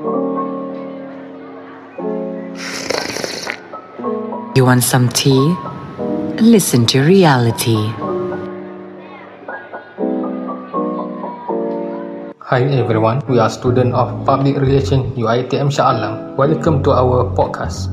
You want some tea? Listen to reality. Hi everyone, we are student of Public Relation UiTM Shah Alam. Welcome to our podcast.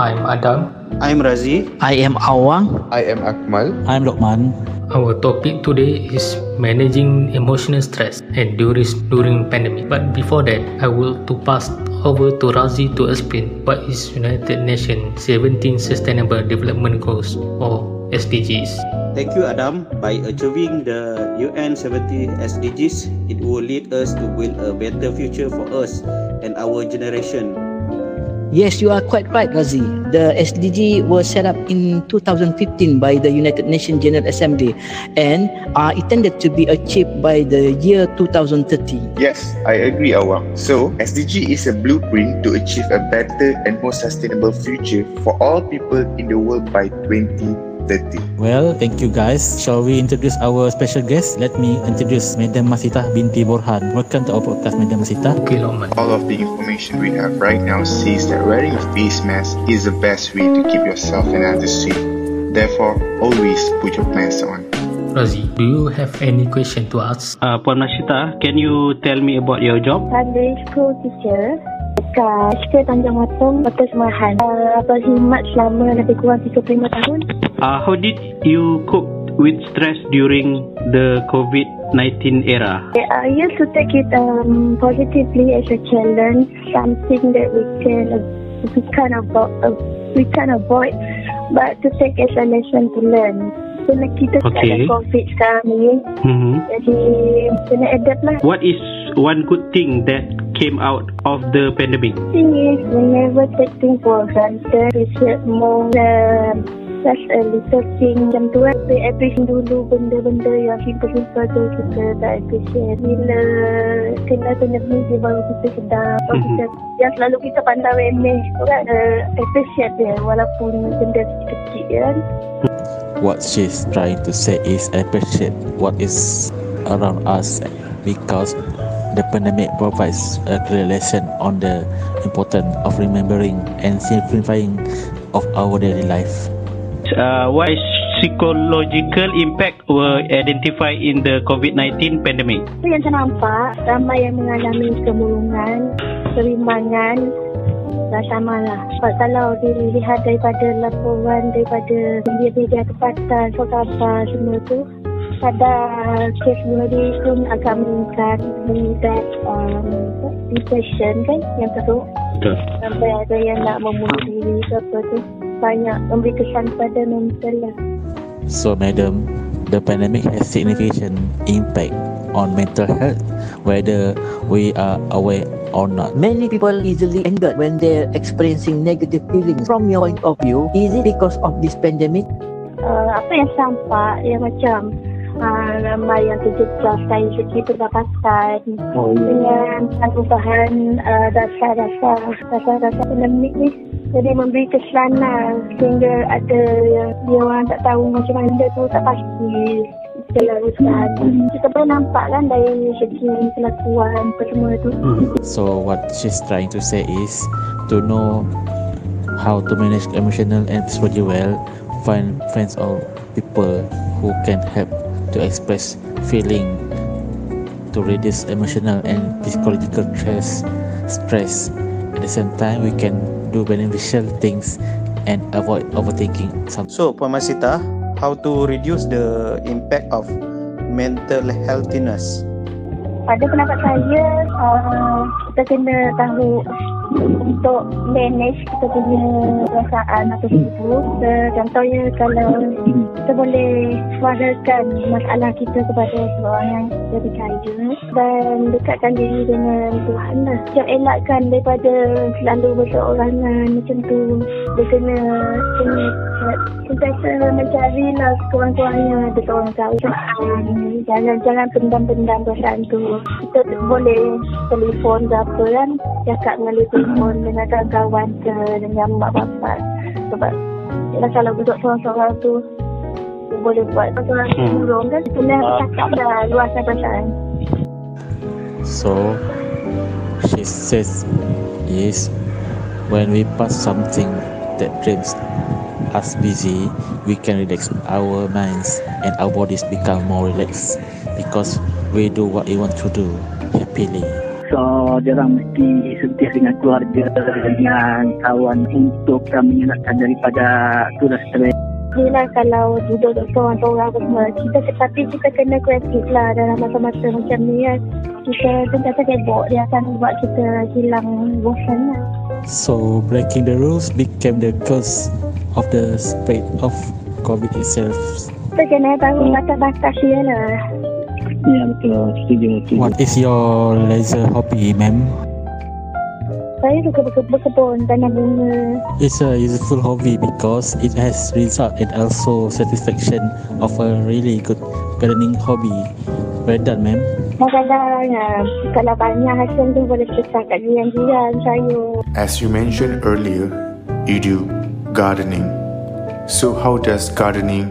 I'm Adam. I'm Razi. I am Awang. I am Akmal. I'm Lokman. Our topic today is managing emotional stress and during during pandemic. But before that, I will to pass over to Razi to explain what is United Nations 17 Sustainable Development Goals or SDGs. Thank you, Adam. By achieving the UN 70 SDGs, it will lead us to build a better future for us and our generation. Yes, you are quite right, Razi. The SDG was set up in 2015 by the United Nations General Assembly and are intended to be achieved by the year 2030. Yes, I agree, Awang. So, SDG is a blueprint to achieve a better and more sustainable future for all people in the world by 2030. Well, thank you guys. Shall we introduce our special guest? Let me introduce Madam Masita binti Borhan. Welcome to our podcast, Madam Masita. Okay, Lokman. All of the information we have right now says that wearing a face mask is the best way to keep yourself and others safe. Therefore, always put your mask on. Razi, do you have any question to ask? Uh, Puan Masita, can you tell me about your job? Sunday school teacher dekat Sekolah Tanjung Matong, Kota Semahan. Uh, berkhidmat selama lebih kurang 35 tahun. Uh, how did you cope with stress during the COVID-19 era? I used to take it um, positively as a challenge, something that we can uh, we can avoid, uh, we can avoid, but to take as a lesson to learn. Kena kita Okay. ada COVID sekarang ni, Mm-hmm. jadi kena adapt lah. What is one good thing that came out of the pandemic? thing is we never take things for granted. We should more than just a little thing macam tu kan. We appreciate dulu benda-benda yang simple-simple tu kita tak appreciate. Bila kena pandemik dia baru kita sedar. Mhm. kita, yang selalu kita pandang remeh tu kan. Uh, appreciate dia walaupun benda kecil kan. What she's trying to say is appreciate what is around us because the pandemic provides a clear lesson on the importance of remembering and simplifying of our daily life. Uh, what is psychological impact were identified in the COVID-19 pandemic? Yang saya nampak, ramai yang mengalami kemurungan, kerimbangan dan sama lah. Sebab kalau dilihat daripada laporan daripada media-media tempatan, khabar semua tu, pada kes bunuh diri pun agak meningkat, meningkat um, depression kan yang teruk. Betul. Sampai ada yang nak membunuh diri ke apa tu. Banyak memberi kesan pada mental lah. So, madam, the pandemic has significant impact on mental health, whether we are aware or not. Many people easily angered when they're experiencing negative feelings. From your point of view, is it because of this pandemic? uh, apa yang sampak yang macam uh, ramai yang terjejas dari segi pendapatan Oh, dengan perubahan uh, dasar-dasar dasar-dasar pandemik ni jadi memberi kesan lah sehingga ada yang dia orang tak tahu macam mana tu tak pasti. Selaruskan kita boleh nampak kan dari segi kelakuan apa semua tu So what she's trying to say is to know how to manage emotional and psychology well, find friends or people who can help to express feeling to reduce emotional and psychological stress stress. At the same time we can do beneficial things and avoid overthinking some So, Puan Masita, how to reduce the impact of mental healthiness? pada pendapat saya uh, kita kena tahu untuk manage kita punya perasaan atau itu uh, contohnya kalau kita boleh suarakan masalah kita kepada seorang yang lebih kaya dan dekatkan diri dengan Tuhan lah. Jangan elakkan daripada selalu berseorangan macam tu dia kena kena sentiasa mencari lah sekurang-kurangnya ada seorang tahu. Jangan jangan pendam-pendam perasaan tu. Kita boleh telefon ke apa kan. Cakap melalui telefon dengan kawan-kawan ke dengan mak bapak sebab yalah, kalau duduk seorang-seorang tu. Boleh buat seorang Hmm. burung kan. Kena cakap dah luaskan perasaan. So she says is when we pass something that dreams us busy, we can relax our minds and our bodies become more relaxed because we do what we want to do happily. So, dia orang mesti sentuh dengan keluarga, dengan kawan untuk menyenangkan daripada tugas stres. Yelah kalau duduk duduk seorang-seorang apa semua kita tetapi kita kena kreatif lah dalam masa-masa macam ni kan kita sentiasa kebok dia akan buat kita hilang bosan lah So, breaking the rules became the cause of the spread of COVID itself. kita kena tahu batas-batas dia lah Ya, betul. Setuju. setuju. What is your leisure hobby, ma'am? saya suka berke- berkebun tanam bunga It's a useful hobby because it has result and also satisfaction of a really good gardening hobby. Well done, ma'am. kadang-kadang kalau banyak hasil tu boleh besar kat jiran-jiran sayur As you mentioned earlier, you do gardening. So how does gardening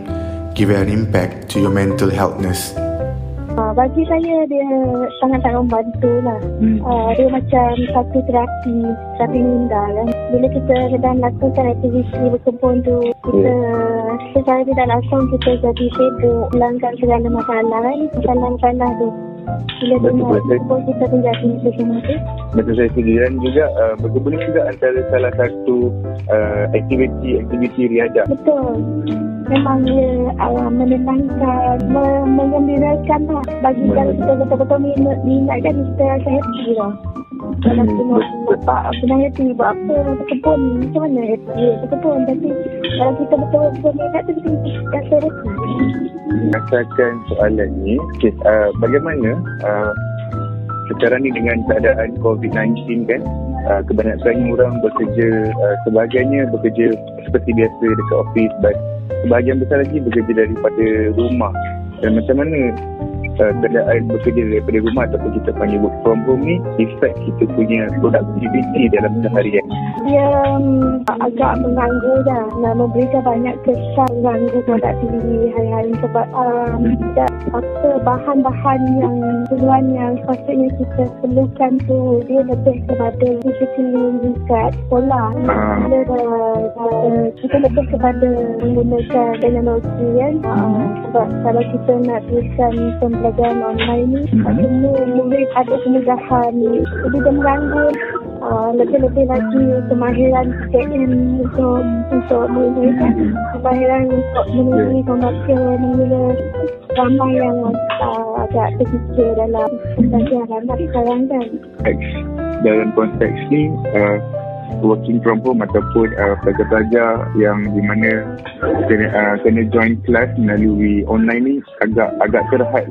give an impact to your mental healthness? Uh, bagi saya dia sangat-sangat membantu lah. Hmm. Uh, dia macam satu terapi, terapi minda kan. Bila kita sedang lakukan aktiviti berkebun tu, kita secara tidak langsung kita jadi sibuk, hilangkan segala masalah kan, masalah-masalah tu. Bila dengar betul. kita menjadi saya dan juga uh, berkebun ini juga antara salah satu uh, aktiviti-aktiviti riadah. Betul. Memang dia uh, menenangkan, me- mengembirakan lah. Bagi kalau kita betul-betul minat, minat kan kita rasa happy lah. Kalau Hmm, tengok betul. bapak senang happy buat apa berkebun macam mana happy berkebun tapi kalau kita betul-betul minat tu kita rasa happy. Rasakan soalan ni, okay, uh, bagaimana uh, sekarang ni dengan keadaan COVID-19 kan, uh, kebanyakan orang bekerja, uh, sebahagiannya bekerja seperti biasa dekat office but sebahagian besar lagi bekerja daripada rumah. Dan macam mana uh, keadaan bekerja daripada rumah ataupun kita panggil work from home ni effect kita punya productivity dalam seharian. Dia um, agak mengganggu dah dan memberikan banyak kesan mengganggu produktiviti hari-hari sebab um, tidak apa bahan-bahan yang keperluan yang sepatutnya kita perlukan tu dia lebih kepada physically dekat sekolah. Ah. Bila dah, dah, kita lebih kepada menggunakan teknologi kan. Uh, sebab kalau kita nak teruskan pembelajaran online ni, semua murid ada kemudahan. Jadi dia mengganggu uh, lebih-lebih lagi kemahiran PKM untuk untuk murid. Kemahiran untuk menulis, membaca, menulis ramai yang uh, agak terfikir dalam pembelajaran sekarang kan. dalam konteks ni uh, working from home ataupun uh, pelajar-pelajar yang di mana kena, uh, kena join kelas melalui online ni agak agak terhad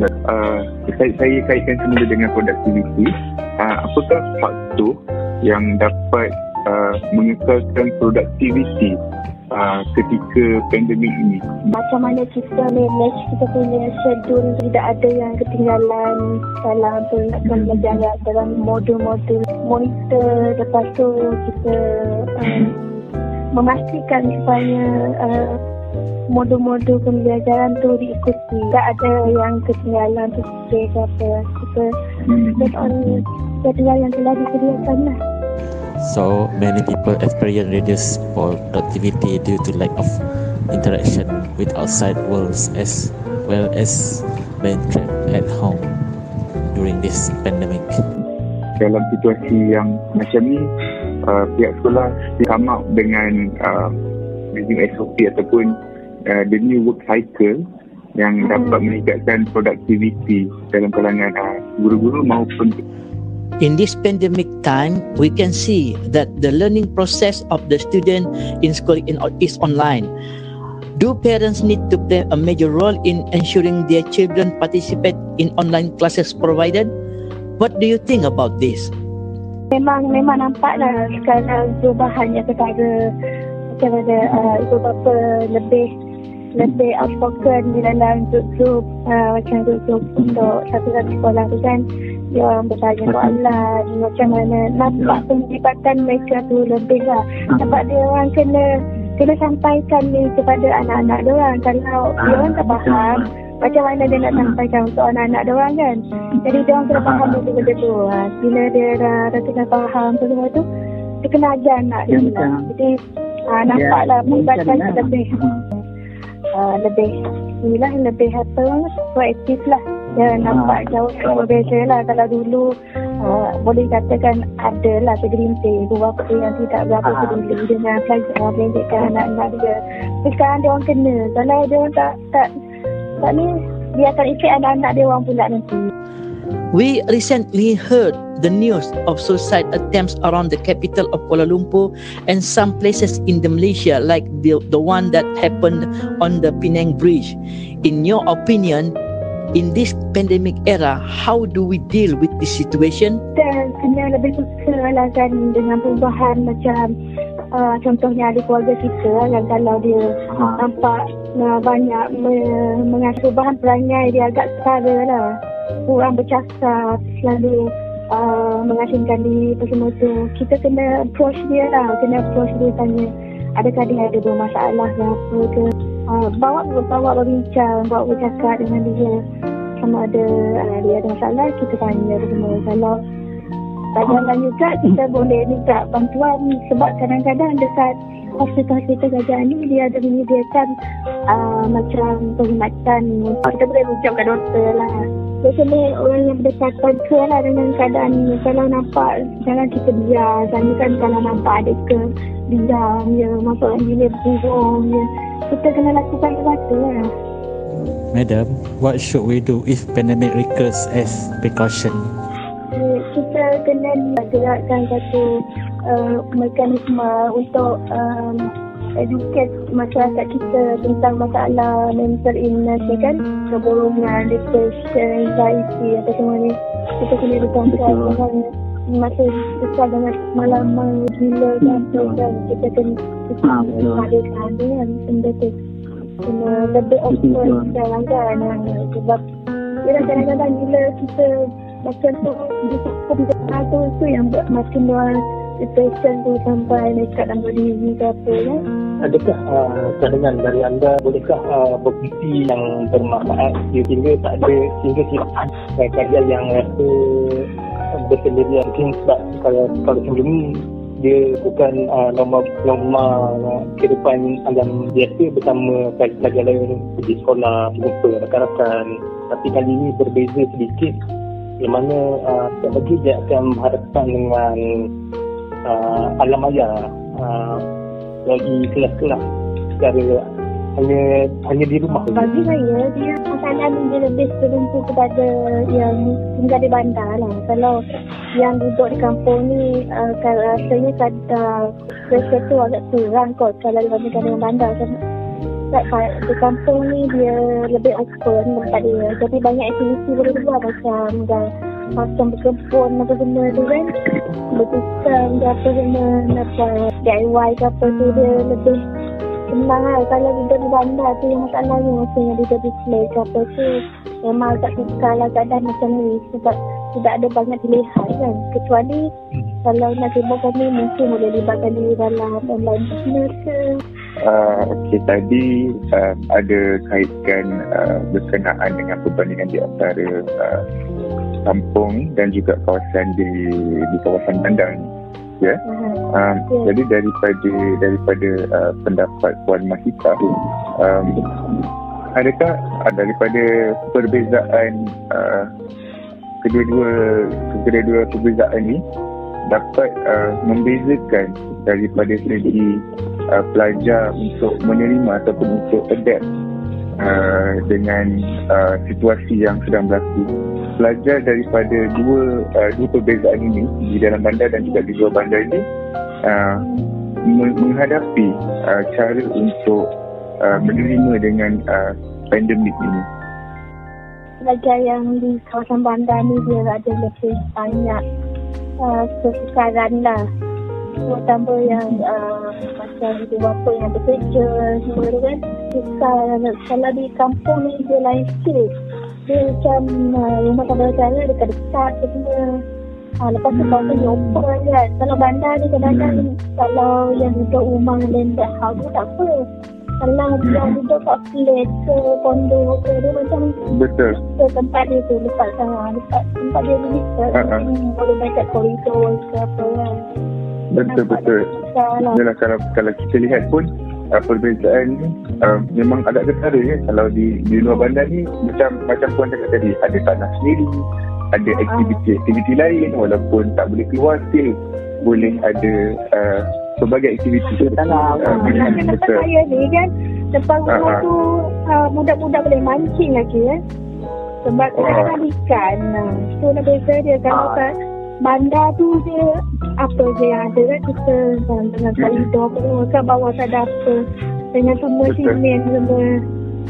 But, uh, saya, saya kaitkan semula dengan produktiviti uh, apakah faktor yang dapat uh, mengekalkan produktiviti uh, ketika pandemik ini. Macam mana kita manage kita punya schedule tidak ada yang ketinggalan dalam pembelajaran dalam modul-modul monitor. Lepas tu kita uh, memastikan supaya uh, modul-modul pembelajaran tu diikuti. Tak ada yang ketinggalan tu ke apa. Kita based on jadual yang telah disediakan lah So many people experience reduced productivity due to lack of interaction with outside worlds as well as being trapped at home during this pandemic. dalam situasi yang macam ni uh, pihak sekolah come up dengan uh, using SOP ataupun uh, the new work cycle yang dapat meningkatkan produktiviti dalam kalangan uh, guru-guru maupun In this pandemic time, we can see that the learning process of the student in school is online. Do parents need to play a major role in ensuring their children participate in online classes provided? What do you think about this? memang memang nampak lah sekarang perubahannya kepada macam mana uh, beberapa lebih lebih outspoken di dalam grup-grup uh, macam grup-grup untuk satu-satu sekolah tu kan orang bertanya soalan. Macam mana nampak penglibatan mereka tu lebih lah. Sebab dia orang kena kena sampaikan ni kepada anak-anak dia orang. Kalau dia orang tak faham macam mana dia nak sampaikan untuk anak-anak dia orang kan. Jadi dia orang kena faham dulu benda tu. Ha, bila dia dah, dah kena faham semua tu, dia kena ajar anak dia pula. Jadi ha, nampaklah melibatkan lebih. Uh, lebih. Inilah lebih apa proaktif lah dia nampak jauh yang berbeza lah. Kalau dulu uh, boleh katakan ada lah segelintir beberapa yang tidak berapa peduli dengan pelajar belajarkan anak-anak dia. Tapi sekarang dia orang kena. Kalau dia orang tak tak tak ni dia akan efek anak-anak dia orang pula nanti. We recently heard the news of suicide attempts around the capital of Kuala Lumpur and some places in the Malaysia like the, the one that happened on the Penang Bridge. In your opinion, in this pandemic era, how do we deal with this situation? Kita kena lebih susah lah kan dengan perubahan macam uh, contohnya ada keluarga kita kan kalau dia uh, nampak uh, banyak me- mengasih perubahan perangai dia agak setara lah. Kurang bercakap selalu uh, mengasingkan diri apa semua tu. Kita kena approach dia lah kena approach dia tanya adakah dia ada bermasalah ke apa ke uh, bawa bawa berbincang bawa bercakap dengan dia sama ada uh, dia ada masalah kita tanya semua kalau jalan juga kita boleh minta bantuan sebab kadang-kadang dekat hospital-hospital gajah ni dia ada menyediakan uh, macam perkhidmatan kita boleh rujuk ke doktor lah Biasanya orang yang berdekatan ke lah dengan keadaan ni. Kalau nampak, jangan kita biar. Sana kan kalau nampak ada ke, diam ya. Masuk bila burung ya. Kita kena lakukan sesuatu lah. Madam, what should we do if pandemic recurs as precaution? Eh, Kita kena gerakkan satu uh, mekanisme untuk um, educate masyarakat kita tentang masalah mental illness ni kan keborongan, depression, anxiety apa semua ni kita kena bertanggung dengan masa besar dengan malaman gila ke apa kan kita kena kita hadirkan ni kan benda tu kena lebih open sekarang kan ha, sebab Yelah kadang-kadang bila kita macam tu kita tu tu yang buat makin luar depression tu sampai nekat dalam diri ke apa kan? Adakah uh, cadangan dari anda bolehkah uh, berfungsi yang bermanfaat sehingga tak ada sehingga tidak ada karya yang rasa bersendirian. Mungkin sebab kalau kalau sebelum ni dia bukan uh, norma norma uh, kehidupan alam biasa bersama pelajar lain pergi sekolah jumpa rakan-rakan. Tapi kali ini berbeza sedikit yang mana uh, lagi dia akan berhadapan dengan uh, alam maya uh, lagi kelas-kelas secara hanya hanya di rumah. Bagi saya, dia masalah ni dia lebih tertumpu kepada yang tinggal di bandar lah. Kalau yang duduk di kampung ni, uh, rasanya kadang rasa tu agak kurang kot kalau dibandingkan dengan bandar. Sebab di kampung ni dia lebih open tempat dia. Jadi banyak aktiviti boleh buat macam dan macam berkebun apa benda tu kan. Berpisang ke apa benda, apa DIY ke apa tu dia lebih senang lah. Kalau kita di bandar tu yang masalahnya maksudnya dia display ke apa tu memang tak suka lah keadaan macam ni sebab tidak ada banyak pilihan kan. Kecuali kalau nak sibukkan ni mungkin boleh libatkan diri dalam online business ke Uh, okay, tadi uh, ada kaitkan uh, berkenaan dengan perbandingan di antara uh, kampung dan juga kawasan di di kawasan bandar ni. Ya. Um, Ya. Jadi daripada daripada uh, pendapat Puan Mahita, um, adakah uh, daripada perbezaan uh, kedua-dua kedua-dua perbezaan ni dapat uh, membezakan daripada segi uh, pelajar untuk menerima ataupun untuk adapt uh, dengan uh, situasi yang sedang berlaku. Pelajar daripada dua uh, dua perbezaan ini di dalam bandar dan juga di luar bandar ini uh, me- menghadapi uh, cara untuk uh, menerima dengan uh, pandemik ini. pelajar yang di kawasan bandar ni dia ada lebih banyak uh, kesukaran lah terutama yang uh, macam ibu bapa yang bekerja semua tu kan. Susah kalau di kampung ni dia lain sikit. Dia macam uh, rumah saudara-saudara dekat-dekat tu semua. Ha, lepas tu kalau dia open kan. Kalau bandar ni kadang-kadang Kalau yang duduk rumah landed house tak apa. Kalau dia duduk kat flat ke kondo ke dia macam Betul. ke tempat dia tu lepas sana lepas tempat dia ni Ha, ha. hmm, boleh main kat koridor ke apa kan Betul betul. Salah. Yalah kalau kalau kita lihat pun uh, perbezaan ni uh, memang agak ketara ya. Kalau di di luar bandar ni macam macam puan cakap tadi ada tanah sendiri, ada aktiviti-aktiviti lain walaupun tak boleh keluar still boleh ada uh, aktiviti. Tanah Uh, Macam tempat betul. saya ni kan Depan rumah Ha, ha. tu uh, Budak-budak boleh mancing lagi kan Sebab Oh. ada ikan nah, Itu lah beza dia Kalau Ah. kat bandar tu dia Apa je yang ada kan Kita uh, dengan koridor apa semua. Kan bawah tak ada apa. Dengan semua simen semua.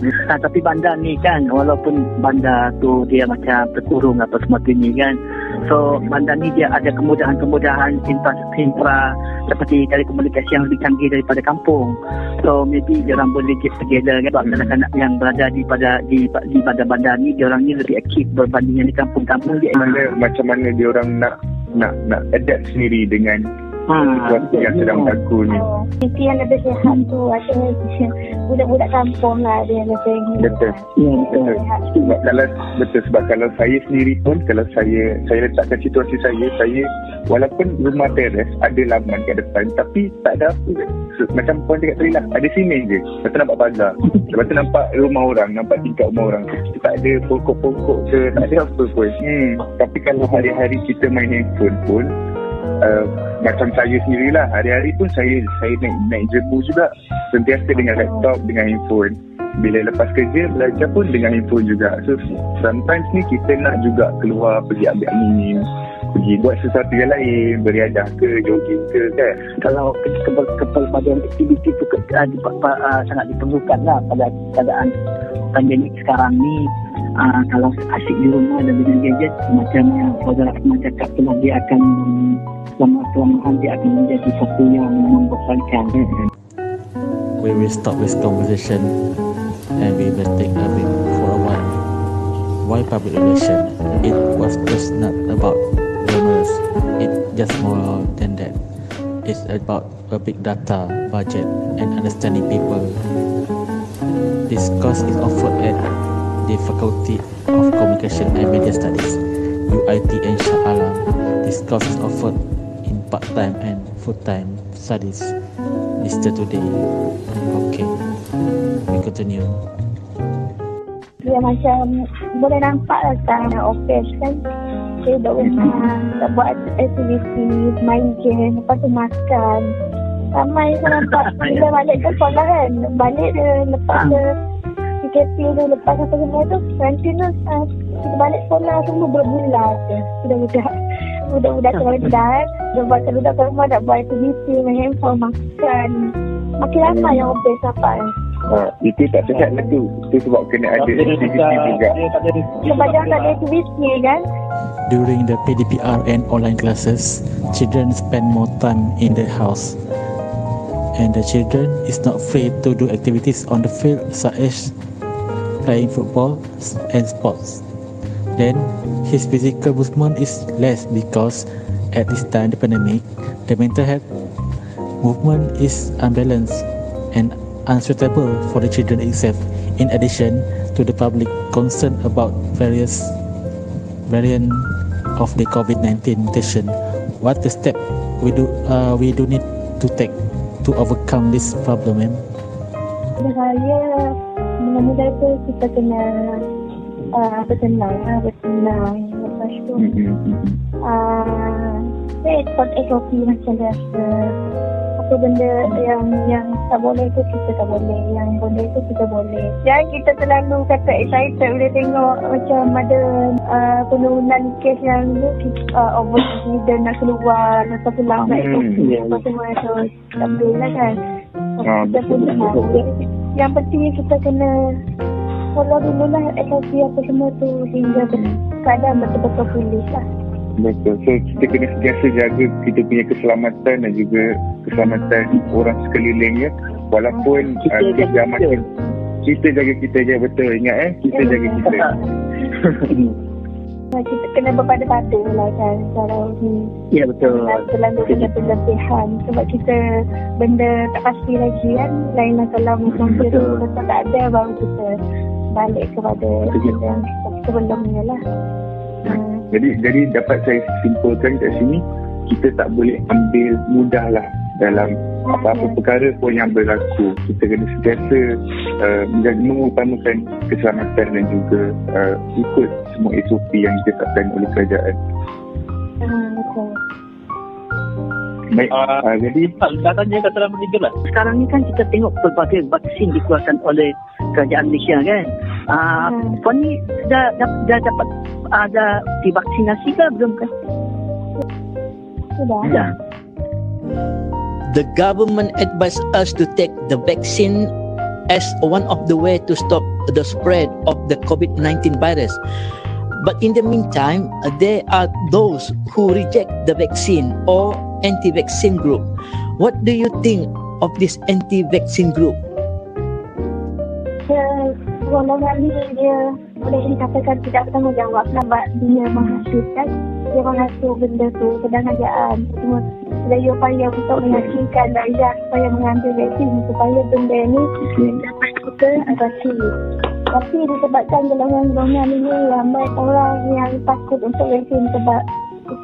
Ha, tapi bandar ni kan walaupun bandar tu dia macam terkurung apa semua tu ni kan. So bandar ni dia ada kemudahan-kemudahan infra, infra seperti telekomunikasi yang lebih canggih daripada kampung. So maybe dia orang boleh get together kan sebab anak-anak yang berada di pada di, di bandar-bandar ni dia orang ni lebih aktif berbanding yang di kampung-kampung dia. Mana macam mana dia orang nak nak nak adapt sendiri dengan ha, situasi yang sedang berlaku ni. Oh, Itu yang lebih sihat tu Ada budak-budak kampung lah Dia yang lebih Betul. ya, betul. Sebab kalau betul. Sebab kalau saya sendiri pun kalau saya saya letakkan situasi saya saya walaupun rumah teres ada laman kat depan tapi tak ada apa So, macam puan cakap tadi lah ada simen je. Lepas tu nampak pagar lepas tu nampak rumah orang nampak tingkat rumah orang. Kita tak ada pokok-pokok ke tak ada apa pun. Hmm. tapi kalau hari-hari kita main handphone pun uh, macam saya sendirilah. Hari-hari pun saya saya naik naik jemu juga. Sentiasa dengan laptop dengan handphone. Bila lepas kerja belajar pun dengan handphone juga. So sometimes ni kita nak juga keluar pergi ambil angin pergi buat sesuatu yang lain. Beriadah ke jogging ke kan? Kalau ke- ke- kepelbagaian aktiviti itu ke, uh, sangat diperlukan lah pada keadaan pandemik sekarang ni uh, kalau asyik di rumah dan dengan gadget macam yang saudara Akmal cakap tu lah, dia akan lama-kelamaan dia akan menjadi satu yang membosankan we will stop this conversation and we will take a break for a while. Why public relation? It was just not about rumors. It just more than that. It's about a big data, budget, and understanding people. This course is offered at the Faculty of Communication and Media Studies, UIT and Shah Alam. This course is offered in part-time and full-time studies. Listed today. Okay, we continue. dia macam boleh nampak lah sekarang nak office kan duduk rumah tak buat aktiviti main game lepas tu makan ramai saya nampak bila balik ke sekolah kan balik dia lepas dia PKP tu lepas apa semua tu nanti tu uh, kita balik sekolah semua berbulan budak-budak budak-budak kemudian dia buat budak ke rumah nak buat aktiviti main handphone makan. Makin lama yang office sampai uh, itu tak sehat lah tu. Itu sebab kena ada aktiviti juga. sebab dia tak ada aktiviti kan? During the PDPR and online classes, children spend more time in the house. And the children is not free to do activities on the field such as playing football and sports. Then his physical movement is less because at this time the pandemic, the mental health movement is unbalanced and unsuitable for the children itself. In addition to the public concern about various variant of the COVID-19 mutation, what the step we do uh, we do need to take to overcome this problem, ma'am? Saya mula-mula tu kita kena uh, bertenang, uh, bertenang. Lepas tu, uh, saya ikut SOP macam biasa. Apa benda yang yang tak boleh tu kita tak boleh. Yang boleh tu kita boleh. Jangan kita terlalu kata excited bila tengok macam ada uh, penurunan kes yang uh, overconfident nak keluar. Lepas tu lambat Hmm, SOP. Apa semua tu. Tak boleh lah kan. Ah, Kita pun betul. Yang penting kita kena follow dulu lah SOP apa semua tu sehingga keadaan betul-betul pulih lah. Betul. So kita kena sentiasa jaga kita punya keselamatan dan juga keselamatan orang sekeliling ya. Walaupun Kita uh, jaga kita makin kita. Ya. Ah. Ya. kita jaga kita je betul. Ingat eh kita jaga kita. Kita kena berpada-pada lah kan Kalau ni Ya betul. Terlalu dengan berlebihan Sebab kita Benda tak pasti lagi kan Lainlah kalau macam Betul. tu Betul tak ada Baru kita Balik kepada Betul. Yang sebelumnya lah Hmm. Jadi jadi dapat saya simpulkan kat sini kita tak boleh ambil mudah lah dalam apa-apa perkara pun yang berlaku. Kita kena sentiasa uh, menjaga mengutamakan keselamatan dan juga uh, ikut semua SOP yang ditetapkan oleh kerajaan. Hmm, Betul Baik, uh, jadi Dah tanya kata dalam meninggal lah. Sekarang ni kan kita tengok pelbagai vaksin dikeluarkan oleh kerajaan Malaysia kan. Ah, Hmm. Puan ni dah, dah, dah dapat ada divaksinasi ke belum kan? Sudah Dah. The government advised us to take the vaccine as one of the way to stop the spread of the COVID-19 virus. But in the meantime, there are those who reject the vaccine or anti-vaccine group. What do you think of this anti-vaccine group? golongan ni dia boleh dikatakan tidak bertanggungjawab sebab dia menghasilkan dia menghasil benda tu sedangkan kerajaan ah, semua sedaya upaya untuk meyakinkan rakyat supaya mengambil vaksin supaya benda ni dapat kita atasi tapi disebabkan golongan-golongan ini ramai orang yang takut untuk vaksin sebab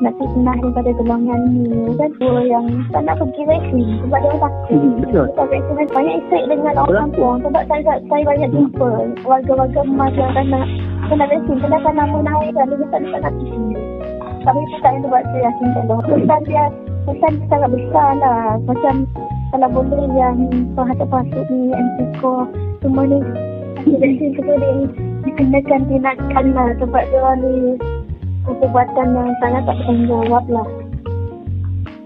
nanti senang daripada golongan ni kan? Dua yang tak nak pergi vaksin sebab dia takut. Hmm, betul. sebab vaksin banyak efek dengan orang kampung sebab saya, saya banyak jumpa warga-warga emas yang tak nak kena vaksin sedangkan nama naik kan dia tak nak vaksin tapi itu tak yang buat saya yakinkan bahawa pesan dia pesan sangat besar lah. Macam kalau boleh yang penghadap pasuk ni MCCO semua ni vaksin semua ni dikenakan tindakan lah. Sebab dia orang ni perbuatan yang sangat tak bertanggungjawab lah.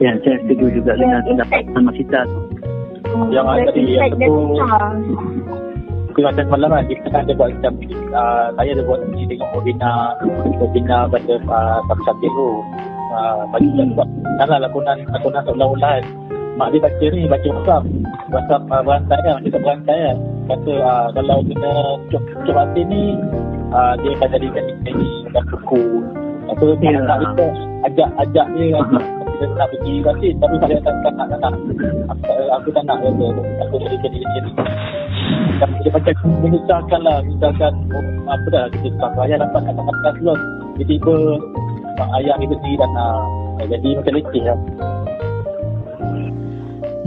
Ya, saya setuju juga dengan Ya, pendapat Sama Sita tu. Yang Hmm, tadi yang tu- macam semalam kan kita kan ada buat macam uh, saya ada buat uji tengok webinar webinar pada uh, satu satir tu uh, bagi hmm. sebab salah lakonan lakonan seolah-olah kan. Mak dia baca ni baca WhatsApp. WhatsApp uh, berantai kan macam tak berantai kan. Kata uh, kalau kena cop cop hati ni uh, dia akan jadikan ini dan buku apa Ya. yeah. nak kita ajak ajak dia ajak kita nak pergi vaksin tapi pada tak tak nak tak nak. Aku, aku tak nak kata aku jadi jadi jadi. Dan dia macam menyusahkan lah misalkan oh, apa dah kita tak ayah dapat kata-kata slot tiba-tiba ayah ni berhenti dan uh, jadi macam letih lah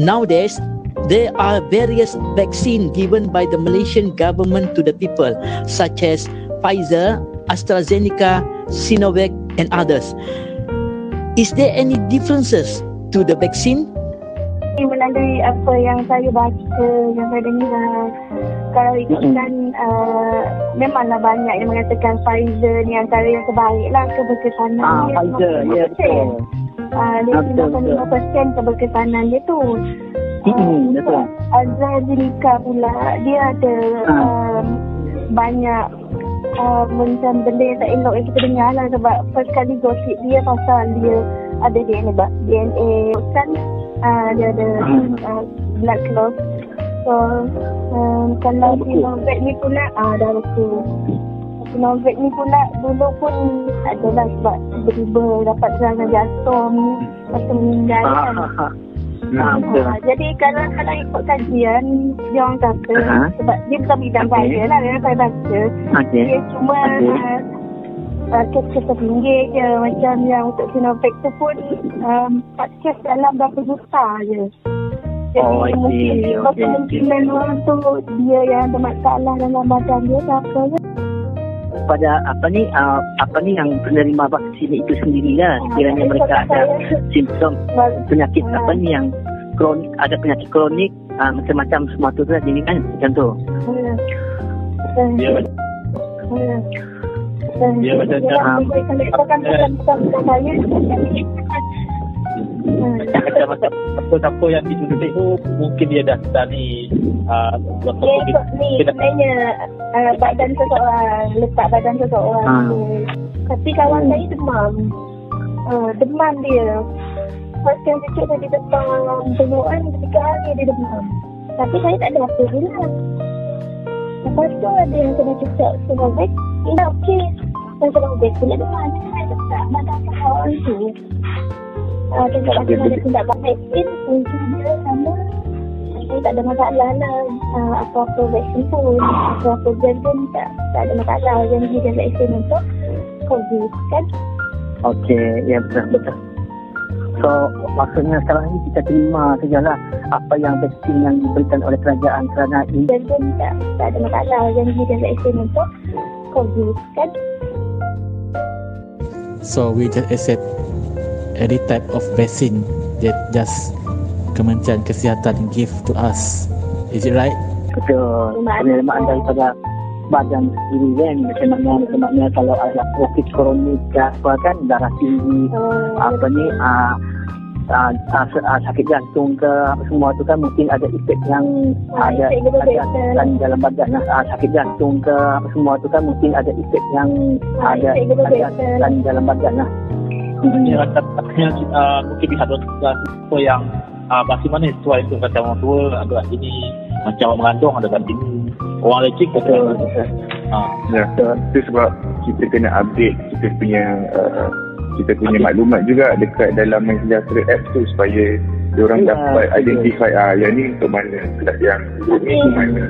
Nowadays, there are various vaccine given by the Malaysian government to the people, such as Pfizer, AstraZeneca, Sinovac, and others. Is there any differences to the vaccine? Melalui apa yang saya baca, yang saya dengar. Kalau ikutkan, uh, memanglah banyak yang mengatakan Pfizer ni antara yang terbaik lah keberkesanan Ah, dia. Pfizer, ya 95%. betul. Uh, dia Ah, betul, 95% keberkesanan dia tu. Hmm, betul. AstraZeneca pula, dia ada Ah. um, banyak uh, macam benda yang tak elok yang kita dengar lah sebab first kali gosip dia pasal dia ada DNA DNA kan uh, dia ada Hmm. uh, blood clot so um, kalau betul. Sinovac ni pula ah dah betul Sinovac ni pula dulu pun adalah sebab tiba-tiba dapat serangan jantung lepas tu meninggal Ah, kan ah, ah. Ah, betul. Ah, jadi kalau kalau ikut kajian dia orang kata Aha. sebab dia bukan bidang Okey. saya lah yang saya baca Okey. dia cuma Okey. uh, uh, kes-kes tertinggi je macam yang untuk Sinovac tu pun um, 4 kes dalam berapa juta je jadi Oh, I see. mungkin Okey, kemungkinan orang tu dia yang ada masalah dalam badan dia ke apa pada apa ni uh, apa ni yang penerima vaksin itu sendiri lah kiranya mereka ada simptom penyakit apa ni yang kronik ada penyakit kronik uh, macam-macam semua tu lah jadi kan macam tu Hmm. dia Hmm. macam Hmm. Dia macam Dia macam- orang boleh kalau ikutkan pesan-pesan saya Macam macam siapa-siapa yang disuntik tu mungkin dia dah dah ni uh, Dia ikut ni dia sebenarnya uh, badan seseorang, letak badan seseorang tu. Tapi kawan saya demam. Uh, demam dia. First yang cucuk tadi demam penuhan, tiga hari dia demam. Tapi saya tak ada apa pula. Lepas tu ada yang kena cucuk Sinovac, dia okey. Bukan kalau vaksin ada mana tak badan awal tu. Uh, tengok macam mana tindak vaksin Mungkin dia sama. Saya tak ada masalah lah. Uh, Apa-apa vaksin pun Apa-apa gel pun tak, tak ada masalah. Janji dan vaksin untuk COVID kan? Okey, ya betul betul. So maksudnya sekarang ni kita terima sajalah apa yang vaksin yang diberikan oleh kerajaan kerana ini. Pun tak, tak ada masalah. Janji dan vaksin untuk COVID kan? So we just accept any type of vaccine that just Kementerian Kesihatan give to us. Is it right? betul. Penerimaan daripada badan sendiri kan. Macam mana macam mana kalau ada penyakit kronik ke apa kan darah tinggi apa ni ah ah, ah, se- ah, sakit jantung ke apa semua tu kan mungkin ada efek yang Ah, ada ada di dalam badan ah, sakit jantung ke apa semua tu kan mungkin ada efek yang Ah, ada ada di dalam badan lah Dia rasa katanya uh, mungkin bisa ada apa yang uh, vaksin mana sesuai untuk kata orang tua ada kat sini macam orang mengandung ada kat sini orang lecik kata uh, Ya, itu sebab kita kena update kita punya uh, kita punya maklumat juga dekat dalam Sejahtera app tu supaya diorang Ya, dapat identify ah yang ni untuk mana kelas yang ni untuk mana.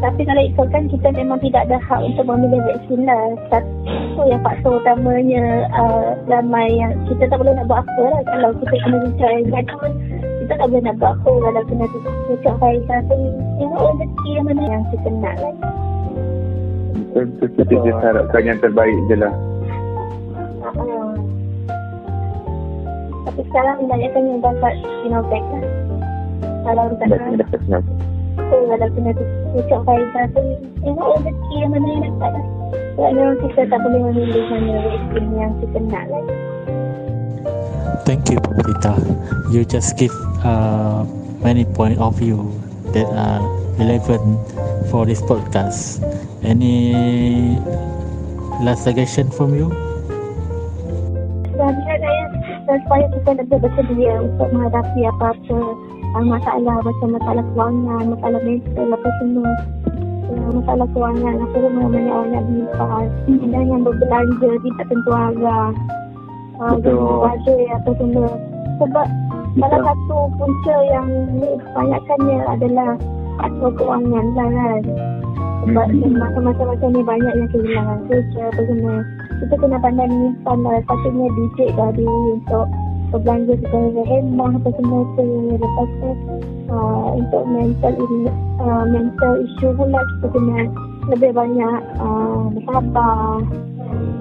Tapi kalau ikutkan kita memang tidak ada hak untuk memilih vaksin lah. Satu yang faktor utamanya uh, ramai yang kita tak boleh nak buat apa lah. Kalau kita kena bincang gadun, kita tak boleh nak buat apa kalau kena bincang Faisal tu. Tengok rezeki yang mana yang kita nak lah. Betul kita just harapkan yang terbaik je lah. Uh, tapi sekarang banyakkan yang dapat Sinovac lah. Kalau tak nak, oh, kalau kena bincang Faisal tu, tengok rezeki yang mana yang dapat lah. Sebab memang kita tak boleh memilih mana vaksin yang kita nak lah. Thank you, Pemerintah. You just give uh, many point of view that are relevant for this podcast. Any last suggestion from you? Sebenarnya saya dan supaya kita lebih bersedia untuk menghadapi apa-apa uh, masalah macam masalah kewangan, masalah mental apa semua. Uh, masalah kewangan apa semua banyak orang bimpas dan yang berbelanja tidak tentu arah. Uh, Betul. Budget apa semua. Sebab salah satu punca yang kebanyakannya adalah faktor kewangan lah kan. Sebab masa-masa macam ni banyak yang kehilangan kerja apa semua. Kita kena pandai menyimpan lah. Patutnya didik dah untuk berbelanja secara hemat apa semua tu. Lepas tu uh, untuk mental uh, mental issue pula kita kena lebih banyak uh, bersabar.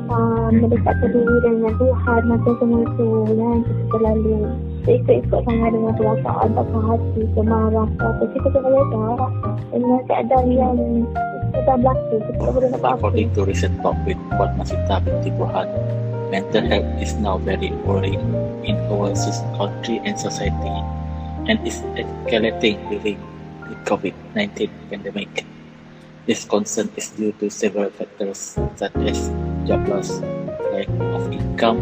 Uh, mendekatkan diri dengan Tuhan macam semua tu kan kita terlalu ikut-ikut sangat dengan perasaan tak hati kemarah ke apa kita kena reda dengan keadaan yang kita berlaku kita tak boleh nak buat apa to recent talk with Puan Masita binti Buhan, mental health is now very worrying in our country and society and is escalating during the COVID-19 pandemic. This concern is due to several factors such as job loss, lack of income,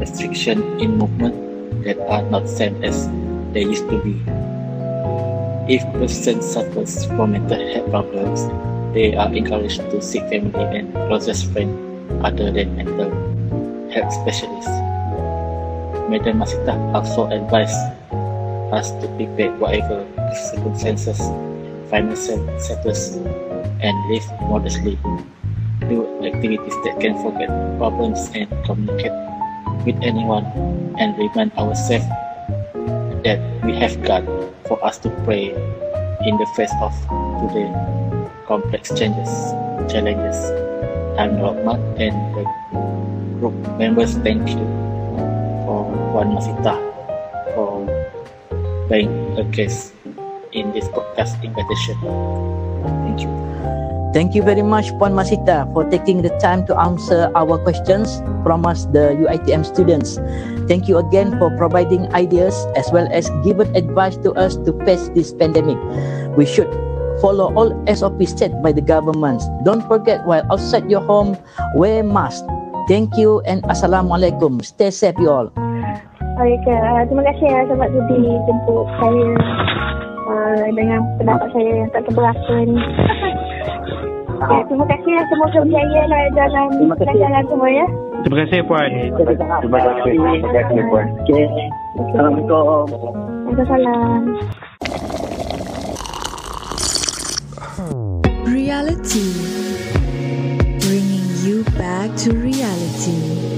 restriction in movement that are not same as they used to be. If person suffers from mental health problems, they are encouraged to seek family and closest friend other than mental health specialists. Madam Masita also advised us to prepare whatever circumstances, financial status, and live modestly. Do activities that can forget problems and communicate with anyone and remind ourselves that we have God for us to pray in the face of today complex changes, challenges. I'm Rahmat and the group members thank you for Wan Masita for being a guest in this podcast invitation. Thank you. Thank you very much, Puan Masita, for taking the time to answer our questions from us, the UITM students. Thank you again for providing ideas as well as giving advice to us to face this pandemic. We should follow all SOPs set by the government. Don't forget, while outside your home, wear mask. Thank you and Assalamualaikum. Stay safe, you all. Baik, uh, terima kasih uh, Sobat Budi jemput saya uh, dengan pendapat saya yang tak terberapa ni. Okay, terima kasih. Semoga berjaya lah dalam jalan semua ya. Terima kasih Puan. Terima kasih. Terima kasih Puan. Okay. Assalamualaikum. Waalaikumsalam. Reality. Back to reality.